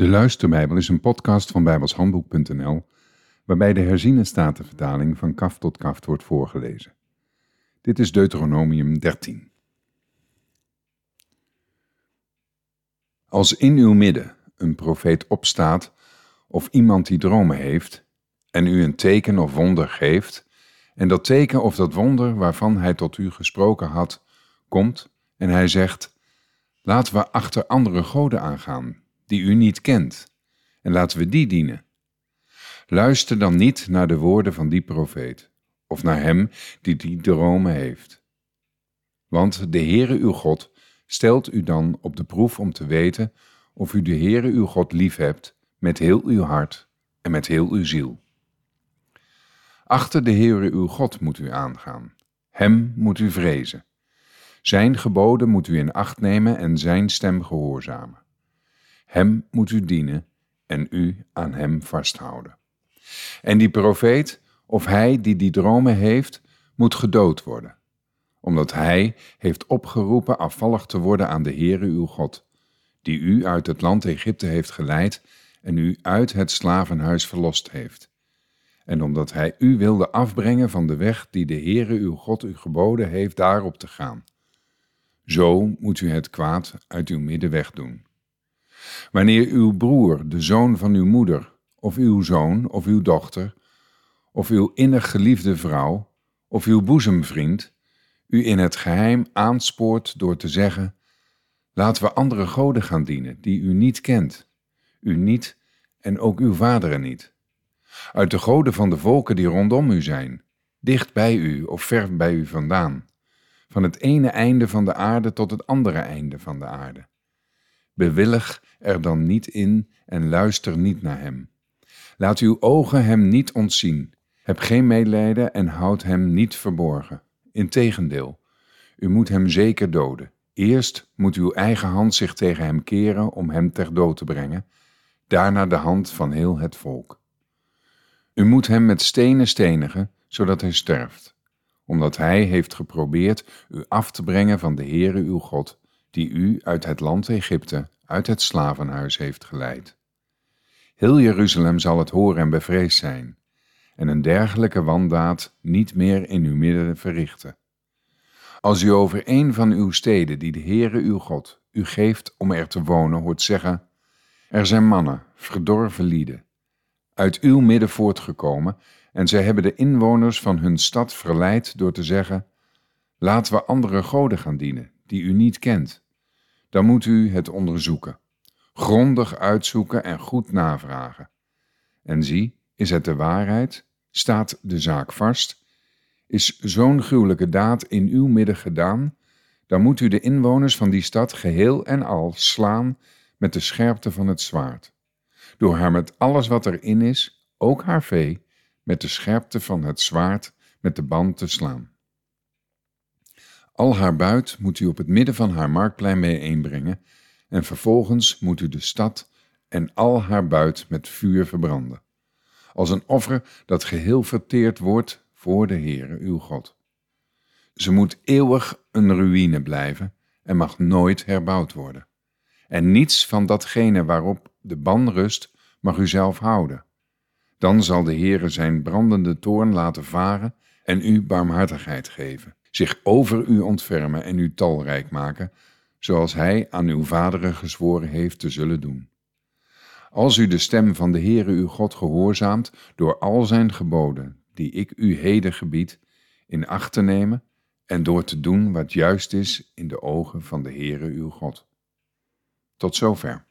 De Luisterbijbel is een podcast van bijbelshandboek.nl waarbij de herziene statenvertaling van kaf tot kaft wordt voorgelezen. Dit is Deuteronomium 13. Als in uw midden een profeet opstaat of iemand die dromen heeft en u een teken of wonder geeft en dat teken of dat wonder waarvan hij tot u gesproken had komt en hij zegt, laten we achter andere goden aangaan die u niet kent, en laten we die dienen. Luister dan niet naar de woorden van die profeet, of naar hem die die dromen heeft. Want de Heere uw God stelt u dan op de proef om te weten of u de Heere uw God lief hebt met heel uw hart en met heel uw ziel. Achter de Heere uw God moet u aangaan. Hem moet u vrezen. Zijn geboden moet u in acht nemen en zijn stem gehoorzamen. Hem moet u dienen en u aan hem vasthouden. En die profeet, of hij die die dromen heeft, moet gedood worden, omdat hij heeft opgeroepen afvallig te worden aan de Heere uw God, die u uit het land Egypte heeft geleid en u uit het slavenhuis verlost heeft. En omdat hij u wilde afbrengen van de weg die de Heere uw God u geboden heeft daarop te gaan. Zo moet u het kwaad uit uw midden wegdoen. Wanneer uw broer, de zoon van uw moeder, of uw zoon of uw dochter, of uw innig geliefde vrouw, of uw boezemvriend, u in het geheim aanspoort door te zeggen: Laten we andere goden gaan dienen die u niet kent, u niet en ook uw vaderen niet. Uit de goden van de volken die rondom u zijn, dicht bij u of ver bij u vandaan, van het ene einde van de aarde tot het andere einde van de aarde. Bewillig er dan niet in en luister niet naar hem. Laat uw ogen hem niet ontzien. Heb geen medelijden en houd hem niet verborgen. Integendeel, u moet hem zeker doden. Eerst moet uw eigen hand zich tegen hem keren om hem ter dood te brengen, daarna de hand van heel het volk. U moet hem met stenen stenigen, zodat hij sterft, omdat hij heeft geprobeerd u af te brengen van de Heere uw God, die u uit het land Egypte, uit het slavenhuis heeft geleid. Heel Jeruzalem zal het horen en bevreesd zijn, en een dergelijke wandaad niet meer in uw midden verrichten. Als u over een van uw steden, die de Heere uw God u geeft om er te wonen, hoort zeggen, er zijn mannen, verdorven lieden, uit uw midden voortgekomen, en zij hebben de inwoners van hun stad verleid door te zeggen, laten we andere goden gaan dienen, die u niet kent dan moet u het onderzoeken, grondig uitzoeken en goed navragen. En zie, is het de waarheid? Staat de zaak vast? Is zo'n gruwelijke daad in uw midden gedaan? Dan moet u de inwoners van die stad geheel en al slaan met de scherpte van het zwaard, door haar met alles wat erin is, ook haar vee, met de scherpte van het zwaard met de band te slaan. Al haar buit moet u op het midden van haar marktplein bijeenbrengen, en vervolgens moet u de stad en al haar buit met vuur verbranden, als een offer dat geheel verteerd wordt voor de Heere uw God. Ze moet eeuwig een ruïne blijven en mag nooit herbouwd worden. En niets van datgene waarop de ban rust mag u zelf houden. Dan zal de Heere zijn brandende toorn laten varen en u barmhartigheid geven zich over u ontfermen en u talrijk maken, zoals hij aan uw vaderen gezworen heeft te zullen doen. Als u de stem van de Heere uw God gehoorzaamt door al zijn geboden, die ik u heden gebied, in acht te nemen en door te doen wat juist is in de ogen van de Heere uw God. Tot zover.